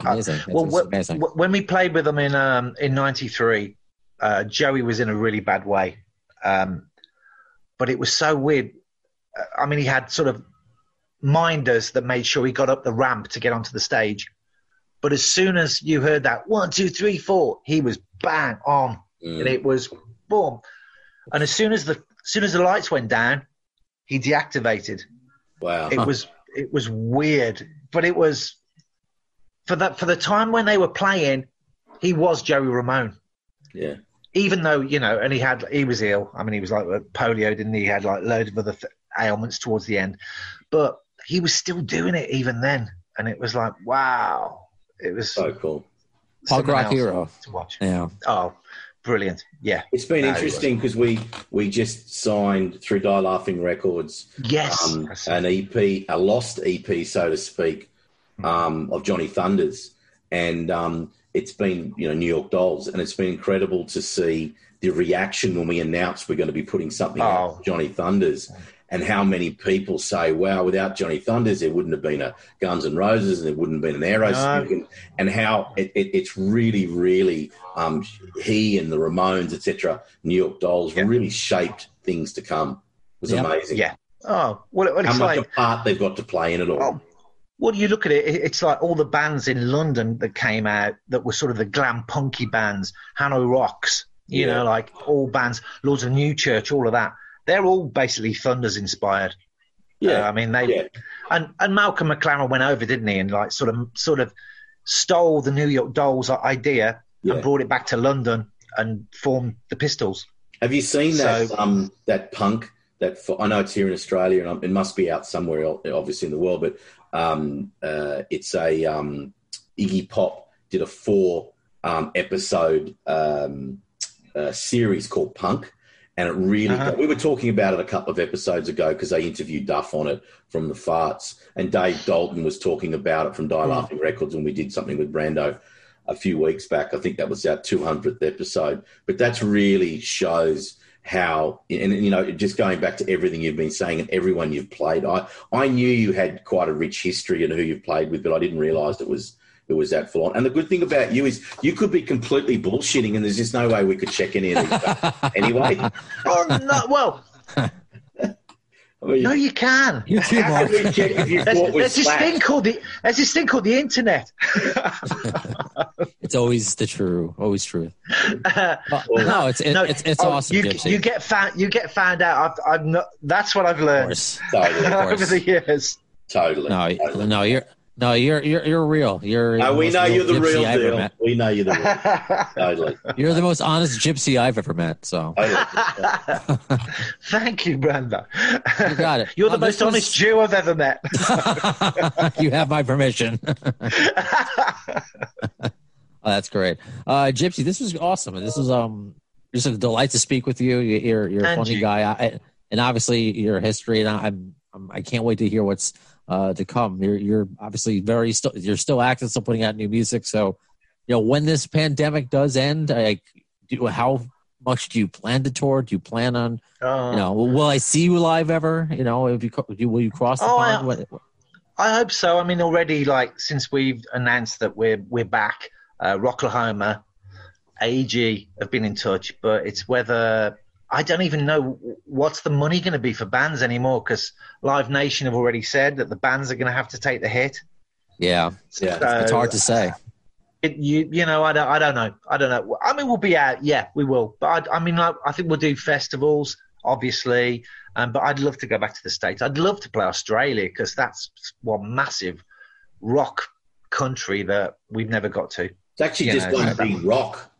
amazing. Well, wh- amazing. wh- when we played with them in um, in '93, uh, Joey was in a really bad way, um, but it was so weird. Uh, I mean, he had sort of minders that made sure he got up the ramp to get onto the stage. But as soon as you heard that one, two, three, four, he was bang on, Mm. and it was boom. And as soon as the as soon as the lights went down, he deactivated Wow. it was it was weird, but it was for that for the time when they were playing, he was Joey Ramone. yeah. Even though you know, and he had he was ill. I mean, he was like uh, polio, didn't he? He had like loads of other th- ailments towards the end, but he was still doing it even then, and it was like wow. It was So cool. Punk someone rock hero. to watch. Yeah. Oh, brilliant! Yeah. It's been No, interesting because we we just signed through Die Laughing Records Yes. um, an EP, a lost EP, so to speak, um, of Johnny Thunders, and um, it's been you know New York Dolls, and it's been incredible to see the reaction when we announced we're going to be putting something Oh. out, Johnny Thunders, and how many people say, "Wow, without Johnny Thunders, there wouldn't have been a Guns N' Roses, and there wouldn't have been an Aerosmith," and, and how it, it, it's really, really um, he and the Ramones, etc., New York Dolls, Yeah. really shaped things to come. It was Yep. amazing. Yeah. Oh, well, well How much like a part they've got to play in it all. Oh, well, you look at it, it- it's like all the bands in London that came out that were sort of the glam punky bands, Hanoi Rocks, you Yeah. know, like all bands, Lords of New Church, all of that. They're all basically Thunders inspired. yeah, Uh, I mean, they yeah, and and Malcolm McLaren went over, didn't he, and like sort of sort of stole the New York Dolls idea Yeah. and brought it back to London and formed the Pistols. Have you seen that So- um, that punk? That I know it's here in Australia and it must be out somewhere else, obviously in the world, but um, uh, it's a um, Iggy Pop did a four um, episode um, uh, series called Punk, and it really. Uh-huh. We were talking about it a couple of episodes ago because they interviewed Duff on it from the Fartz, and Dave Dalton was talking about it from Die Laughing Records when we did something with Brando a few weeks back. I think that was our 200th episode. But that's really shows how, and you know, just going back to everything you've been saying and everyone you've played. I I knew you had quite a rich history and who you've played with, but I didn't realise it was it was that full on. And the good thing about you is you could be completely bullshitting, and there's just no way we could check any of these. back. anyway, Oh no! Well, I mean, no, you can. You too, Mark. can we check if you There's, there's this thing called the there's this thing called the internet. It's always the true, always true. Uh, no, it's it, no, it's it's oh, awesome, You, you get found. You get found out. I've, I've not, that's what I've of learned course. Totally, Of over the years. totally. No, totally. no, you're no, you're you're you're real. You're No, the we know you're the real deal. We know you're the real. totally. You're the most honest gypsy I've ever met. So. Thank you, Brenda. you got it. You're the this most honest was- Jew I've ever met. you have my permission. oh, that's great, uh, Gypsy. This was awesome. This is um just a delight to speak with you. You- You're you're a And funny you. guy, I, and obviously your history. And I'm, I'm I can't wait to hear what's uh to come. You're you're obviously very still you're still active, still putting out new music. So you know when this pandemic does end, like do, how much do you plan to tour? Do you plan on Oh. you know will I see you live ever? You know if you will you cross the Oh, I- pond? What- I hope so. I mean, already like since we've announced that we're we're back, uh, Rocklahoma, AG have been in touch, but it's whether I don't even know what's the money going to be for bands anymore because Live Nation have already said that the bands are going to have to take the hit. yeah, Yeah. So, it's hard to say. It, you you know I don't I don't know I don't know. I mean we'll be out, yeah, we will. But I, I mean like, I think we'll do festivals, obviously. Um, but I'd love to go back to the states. I'd love to play Australia because that's one massive rock country that we've never got to. It's actually You just know, one so- big rock.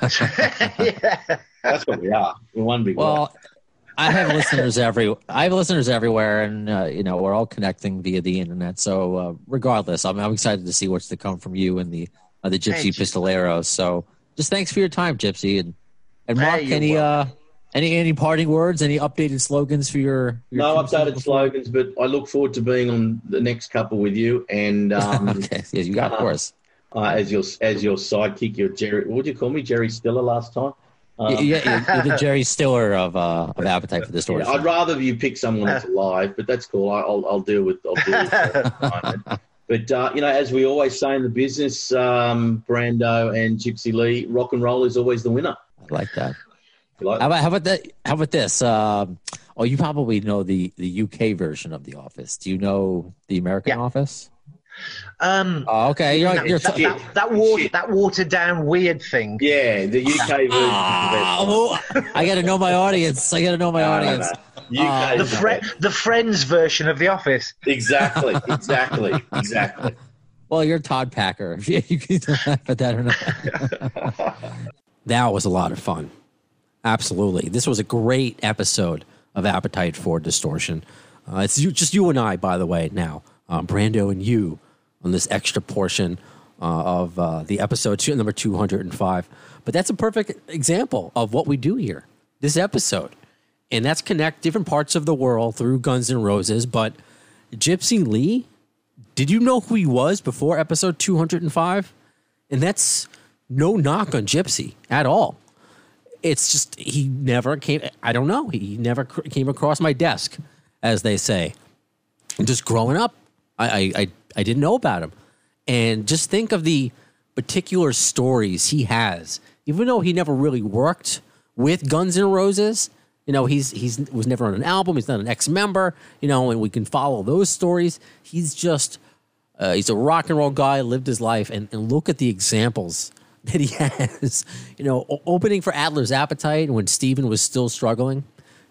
yeah. That's what we are. We're one big rock. Well, I have listeners every. I have listeners everywhere, and uh, you know we're all connecting via the internet. So uh, regardless, I'm, I'm excited to see what's to come from you and the uh, the Gypsy Thank you. Pistoleros. So just thanks for your time, Gypsy, and and Mark. you're any uh, any any parting words? Any updated slogans for your? your No updated slogans, but I look forward to being on the next couple with you. And um, okay, yeah, you got, of uh, course. Uh, as your as your sidekick, your Jerry. What did you call me, Jerry Stiller last time? Um, You- yeah, you're the Jerry Stiller of uh, of Appetite for yeah, Distortion. I'd rather you pick someone that's alive, but that's cool. I, I'll I'll deal with I'll deal with that at the moment. But uh, you know, as we always say in the business, um, Brando and Gypsy Lee, rock and roll is always the winner. I like that. Like How about how about that? How about this? Um, oh, you probably know the the UK version of The Office. Do you know the American Yeah. Office? Um, Oh, okay, you're that, you're. that, T- that, that, water, Shit. that watered down weird thing. Yeah, the UK version. Ah, oh, I got to know my audience. I got to know my audience. UK Uh, The, fre- the Friends version of The Office. exactly, exactly, exactly. Well, you're Todd Packer. You can laugh at that or not. that was a lot of fun. Absolutely, this was a great episode of Appetite for Distortion. Uh, it's you, just you and I, by the way. Now, um, Brando and you on this extra portion uh, of uh, the episode two, number 205. But that's a perfect example of what we do here, this episode. And that's connect different parts of the world through Guns N' Roses. But Gypsy Lee, did you know who he was before episode 205? And that's no knock on Gypsy at all. It's just he never came, I don't know, he never came across my desk, as they say. And just growing up, I, I, I, didn't know about him. And just think of the particular stories he has, even though he never really worked with Guns N' Roses. You know, he's he's was never on an album. He's not an ex-member. You know, and we can follow those stories. He's just uh, he's a rock and roll guy, lived his life, and, and look at the examples that he has. You know, opening for Adler's Appetite when Steven was still struggling.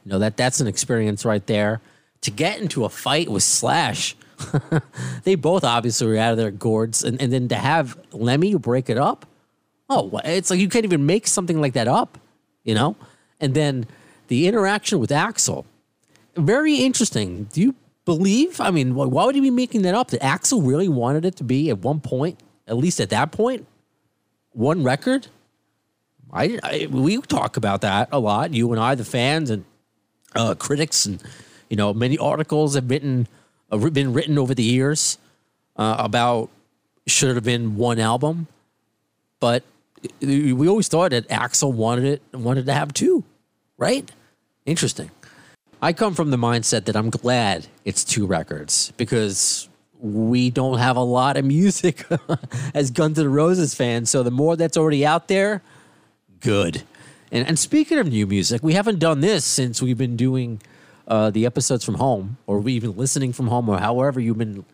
You know that that's an experience right there. To get into a fight with Slash, they both obviously were out of their gourds, and, and then to have Lemmy break it up. Oh, it's like you can't even make something like that up, you know. And then the interaction with Axl, very interesting. Do you believe? I mean, wh- why would he be making that up? That Axl really wanted it to be at one point, at least at that point, one record. I, I we talk about that a lot. You and I, the fans and uh, critics, and you know, many articles have written been written over the years uh, about should it have been one album, but we always thought that Axl wanted it and wanted to have two, right? Interesting. I come from the mindset that I'm glad it's two records because we don't have a lot of music as Guns N' Roses fans. So the more that's already out there, good. And, and speaking of new music, we haven't done this since we've been doing uh, the episodes from home, or we've been listening from home, or however you've been.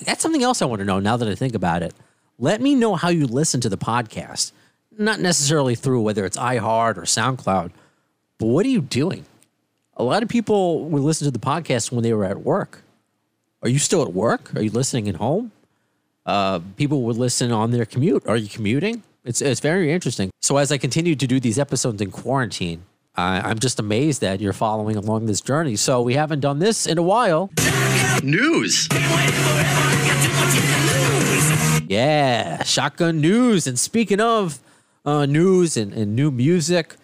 That's something else I want to know now that I think about it. Let me know how you listen to the podcast, not necessarily through whether it's iHeart or SoundCloud, but what are you doing? A lot of people would listen to the podcast when they were at work. Are you still at work? Are you listening at home? Uh, people would listen on their commute. Are you commuting? It's it's very interesting. So as I continue to do these episodes in quarantine, I, I'm just amazed that you're following along this journey. So we haven't done this in a while. News. Yeah, shotgun news. And speaking of uh, news and, and new music,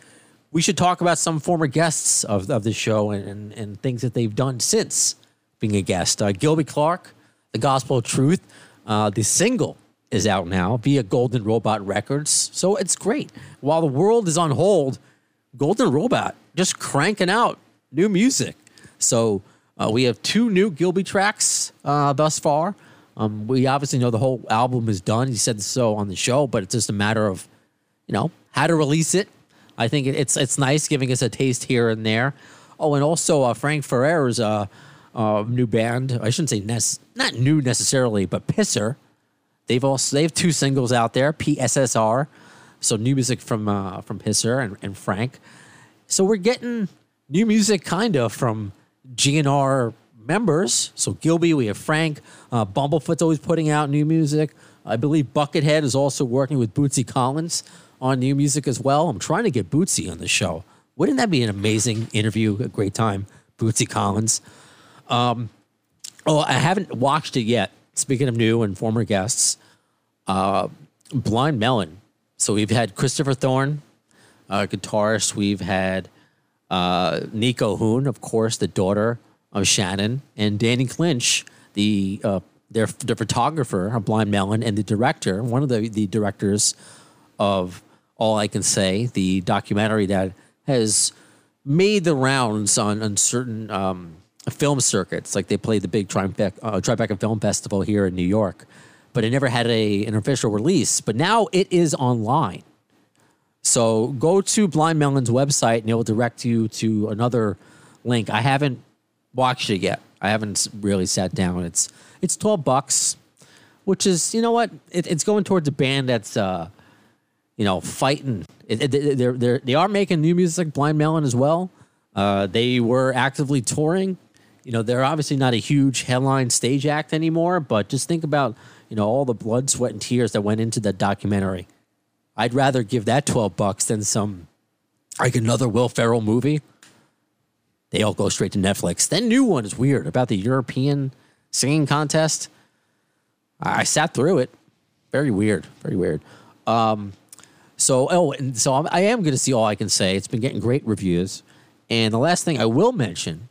we should talk about some former guests of, of the show and, and, and things that they've done since being a guest. Uh, Gilby Clarke, The Gospel of Truth, uh, the single is out now via Golden Robot Records. So it's great. While the world is on hold, Golden Robot just cranking out new music. So uh, we have two new Gilby tracks uh, thus far. Um, we obviously know the whole album is done. He said so on the show, but it's just a matter of, you know, how to release it. I think it's it's nice giving us a taste here and there. Oh, and also uh, Frank Ferrer's new band. I shouldn't say not new necessarily, but Pisser. They've also they have two singles out there, PSSR. So new music from uh, from Pisser and, and Frank. So we're getting new music kind of from GNR members. So Gilby, we have Frank. Uh, Bumblefoot's always putting out new music. I believe Buckethead is also working with Bootsy Collins on new music as well. I'm trying to get Bootsy on the show. Wouldn't that be an amazing interview? A great time, Bootsy Collins. Um, oh, I haven't watched it yet. Speaking of new and former guests, uh, Blind Melon. So we've had Christopher Thorne, uh, guitarist. We've had uh, Nico Hoon, of course, the daughter of Shannon, and Danny Clinch, the uh, their the photographer of Blind Melon, and the director, one of the the directors of All I Can Say, the documentary that has made the rounds on on certain um, film circuits. Like they played the big Tribeca, uh, Tribeca Film Festival here in New York, but it never had a an official release. But now it is online. So go to Blind Melon's website and it will direct you to another link. I haven't watched it yet. I haven't really sat down. It's it's twelve bucks, which is you know what? It, it's going towards a band that's uh, you know fighting. It, it, they're they're they are making new music. Blind Melon as well. Uh, they were actively touring. You know they're obviously not a huge headline stage act anymore, but just think about you know all the blood, sweat, and tears that went into that documentary. I'd rather give that 12 bucks than some like another Will Ferrell movie. They all go straight to Netflix. That new one is weird about the European singing contest. I I sat through it. very weird, very weird. Um, so oh, and so I'm, I am going to see all I can say. It's been getting great reviews, and the last thing I will mention,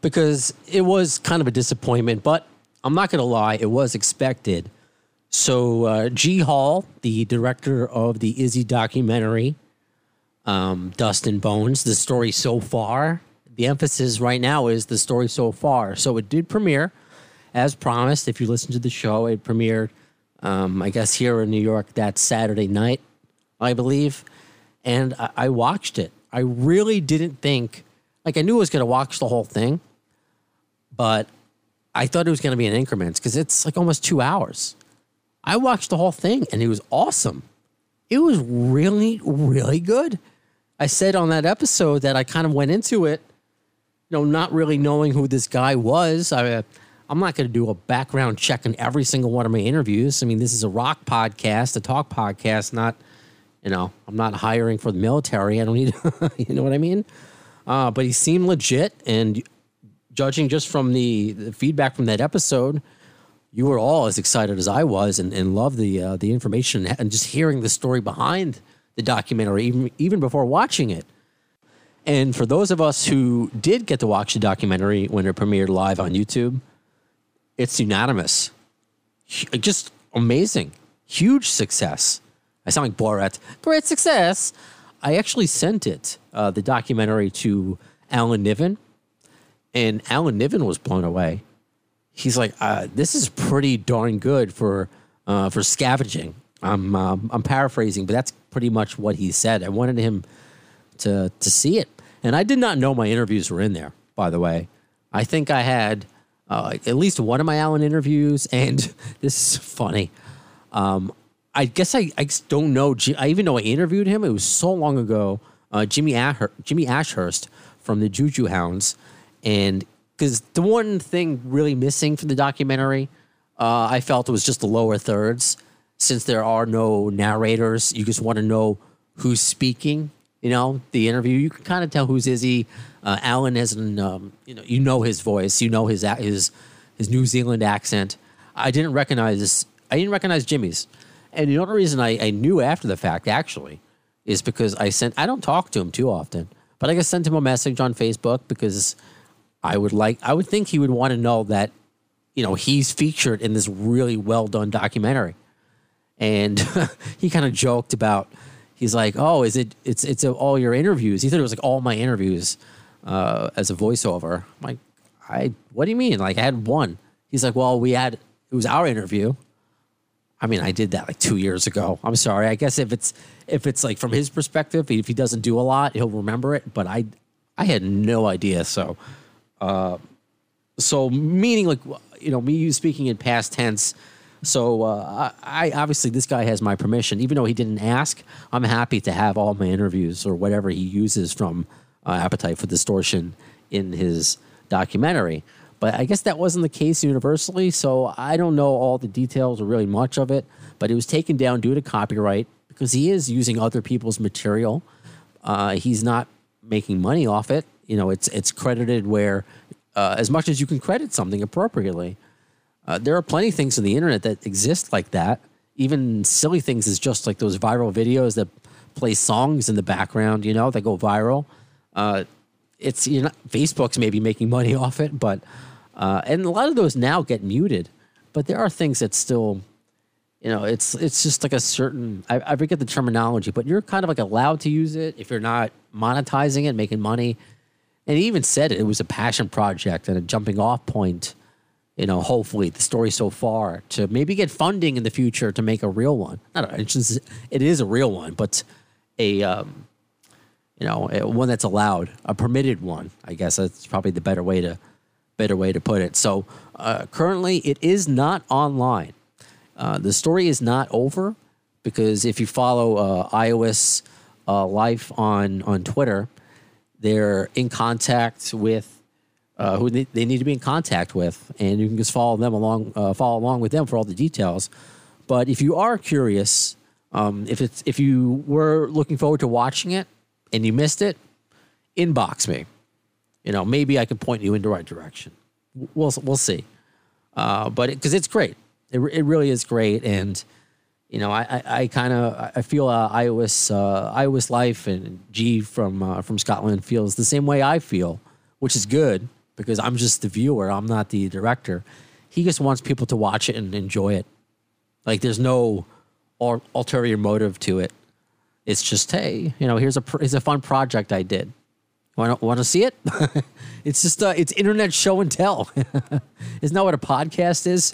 because it was kind of a disappointment, but I'm not going to lie, it was expected. So uh, G Hall, the director of the Izzy documentary, um, Dust and Bones, the story so far. The emphasis right now is the story so far. So it did premiere, as promised. If you listen to the show, it premiered, um, I guess, here in New York that Saturday night, I believe. And I, I watched it. I really didn't think, like, I knew I was going to watch the whole thing, but I thought it was going to be in increments because it's like almost two hours. I watched the whole thing and it was awesome. It was really, really good. I said on that episode that I kind of went into it, you know, not really knowing who this guy was. I, I'm not going to do a background check on every single one of my interviews. I mean, this is a rock podcast, a talk podcast, not, you know, I'm not hiring for the military. I don't need, you know what I mean? Uh, but he seemed legit. And judging just from the, the feedback from that episode, you were all as excited as I was and, and loved the uh, the information and just hearing the story behind the documentary, even even before watching it. And for those of us who did get to watch the documentary when it premiered live on YouTube, it's unanimous. Just amazing. Huge success. I sound like Borat. Great success. I actually sent it, uh, the documentary, to Alan Niven, and Alan Niven was blown away. He's like, uh, "This is pretty darn good for uh, for scavenging." I'm um, I'm paraphrasing, but that's pretty much what he said. I wanted him to to see it, and I did not know my interviews were in there. By the way, I think I had uh, at least one of my Alan interviews, and this is funny. Um, I guess I, I don't know. I even know I interviewed him. It was so long ago. Uh, Jimmy Jimmy Ashhurst from the Juju Hounds, and because the one thing really missing from the documentary, uh, I felt it was just the lower thirds. Since there are no narrators, you just want to know who's speaking. You know, the interview, you can kind of tell who's Izzy. Uh, Alan has an, um, you know, you know his voice, you know his his his New Zealand accent. I didn't recognize this. I didn't recognize Jimmy's, and the only reason I, I knew after the fact actually is because I sent. I don't talk to him too often, but I just sent him a message on Facebook because I would like. I would think he would want to know that, you know, he's featured in this really well done documentary, and he kind of joked about. He's like, "Oh, is it? It's it's all your interviews." He thought it was like all my interviews uh, as a voiceover. I'm like, I. What do you mean? Like I had one. He's like, "Well, we had. It was our interview." I mean, I did that like two years ago. I'm sorry. I guess if it's if it's like from his perspective, if he doesn't do a lot, he'll remember it. But I, I had no idea. So, uh, so meaning like you know me speaking in past tense. So uh, I, I obviously this guy has my permission, even though he didn't ask. I'm happy to have all my interviews or whatever he uses from uh, Appetite for Distortion in his documentary. But I guess that wasn't the case universally, so I don't know all the details or really much of it. But it was taken down due to copyright because he is using other people's material. Uh, he's not making money off it. You know, it's it's credited where uh, as much as you can credit something appropriately. Uh, there are plenty of things on the internet that exist like that. Even silly things is just like those viral videos that play songs in the background, you know, that go viral. Uh, it's you know Facebook's maybe making money off it, but uh, and a lot of those now get muted. But there are things that still, you know, it's it's just like a certain I, I forget the terminology, but you're kind of like allowed to use it if you're not monetizing it, making money. And he even said it, it was a passion project and a jumping off point. You know, hopefully the story so far to maybe get funding in the future to make a real one. Not just, it is a real one, but a um, you know a- one that's allowed, a permitted one. I guess that's probably the better way to better way to put it. So uh, currently, it is not online. Uh, the story is not over because if you follow uh, iOS uh, Life on on Twitter, they're in contact with uh, who they, need to be in contact with, and you can just follow them along, uh, follow along with them for all the details. But if you are curious, um, if it's if you were looking forward to watching it and you missed it, inbox me. You know, maybe I can point you in the right direction. We'll we'll see. Uh, but because it's great, it, it really is great, and you know, I I, I kind of I feel uh, iOS uh, iOS Life and G from uh, from Scotland feels the same way I feel, which is good because I'm just the viewer. I'm not the director. He just wants people to watch it and enjoy it. Like there's no ul- ulterior motive to it. It's just hey, you know, here's a pr- here's a fun project I did. Want to want to see it? it's just uh, it's internet show and tell. Isn't that what a podcast is?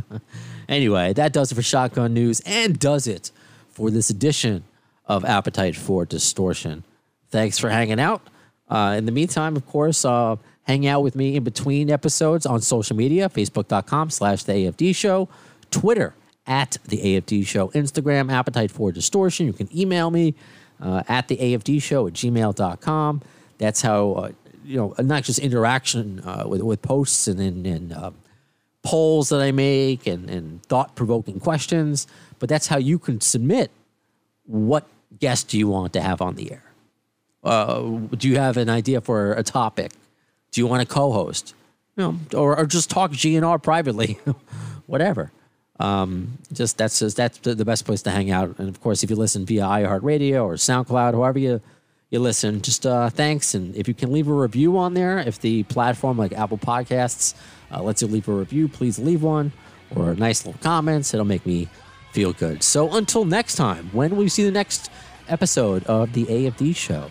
anyway, that does it for Shotgun News and does it for this edition of Appetite for Distortion. Thanks for hanging out. Uh, in the meantime, of course, uh, hang out with me in between episodes on social media, facebook.com slash the AFD show, Twitter at the AFD show, Instagram, Appetite for Distortion. You can email me uh, at the AFD show at gmail.com. That's how, uh, you know, not just interaction uh, with, with posts and, and, and uh, polls that I make and, and thought provoking questions, but that's how you can submit what guest do you want to have on the air. Uh, do you have an idea for a topic? Do you want to co-host? You know, or, or just talk GNR privately, whatever. Um, just that's just, that's the best place to hang out. And of course, if you listen via iHeartRadio or SoundCloud, however you you listen, just uh, thanks. And if you can leave a review on there, if the platform like Apple Podcasts uh, lets you leave a review, please leave one or nice little comments. It'll make me feel good. So until next time, when you see the next episode of the AFD show?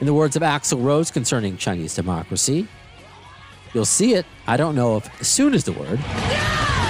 In the words of Axl Rose concerning Chinese democracy, you'll see it. I don't know if soon is the word. Thanks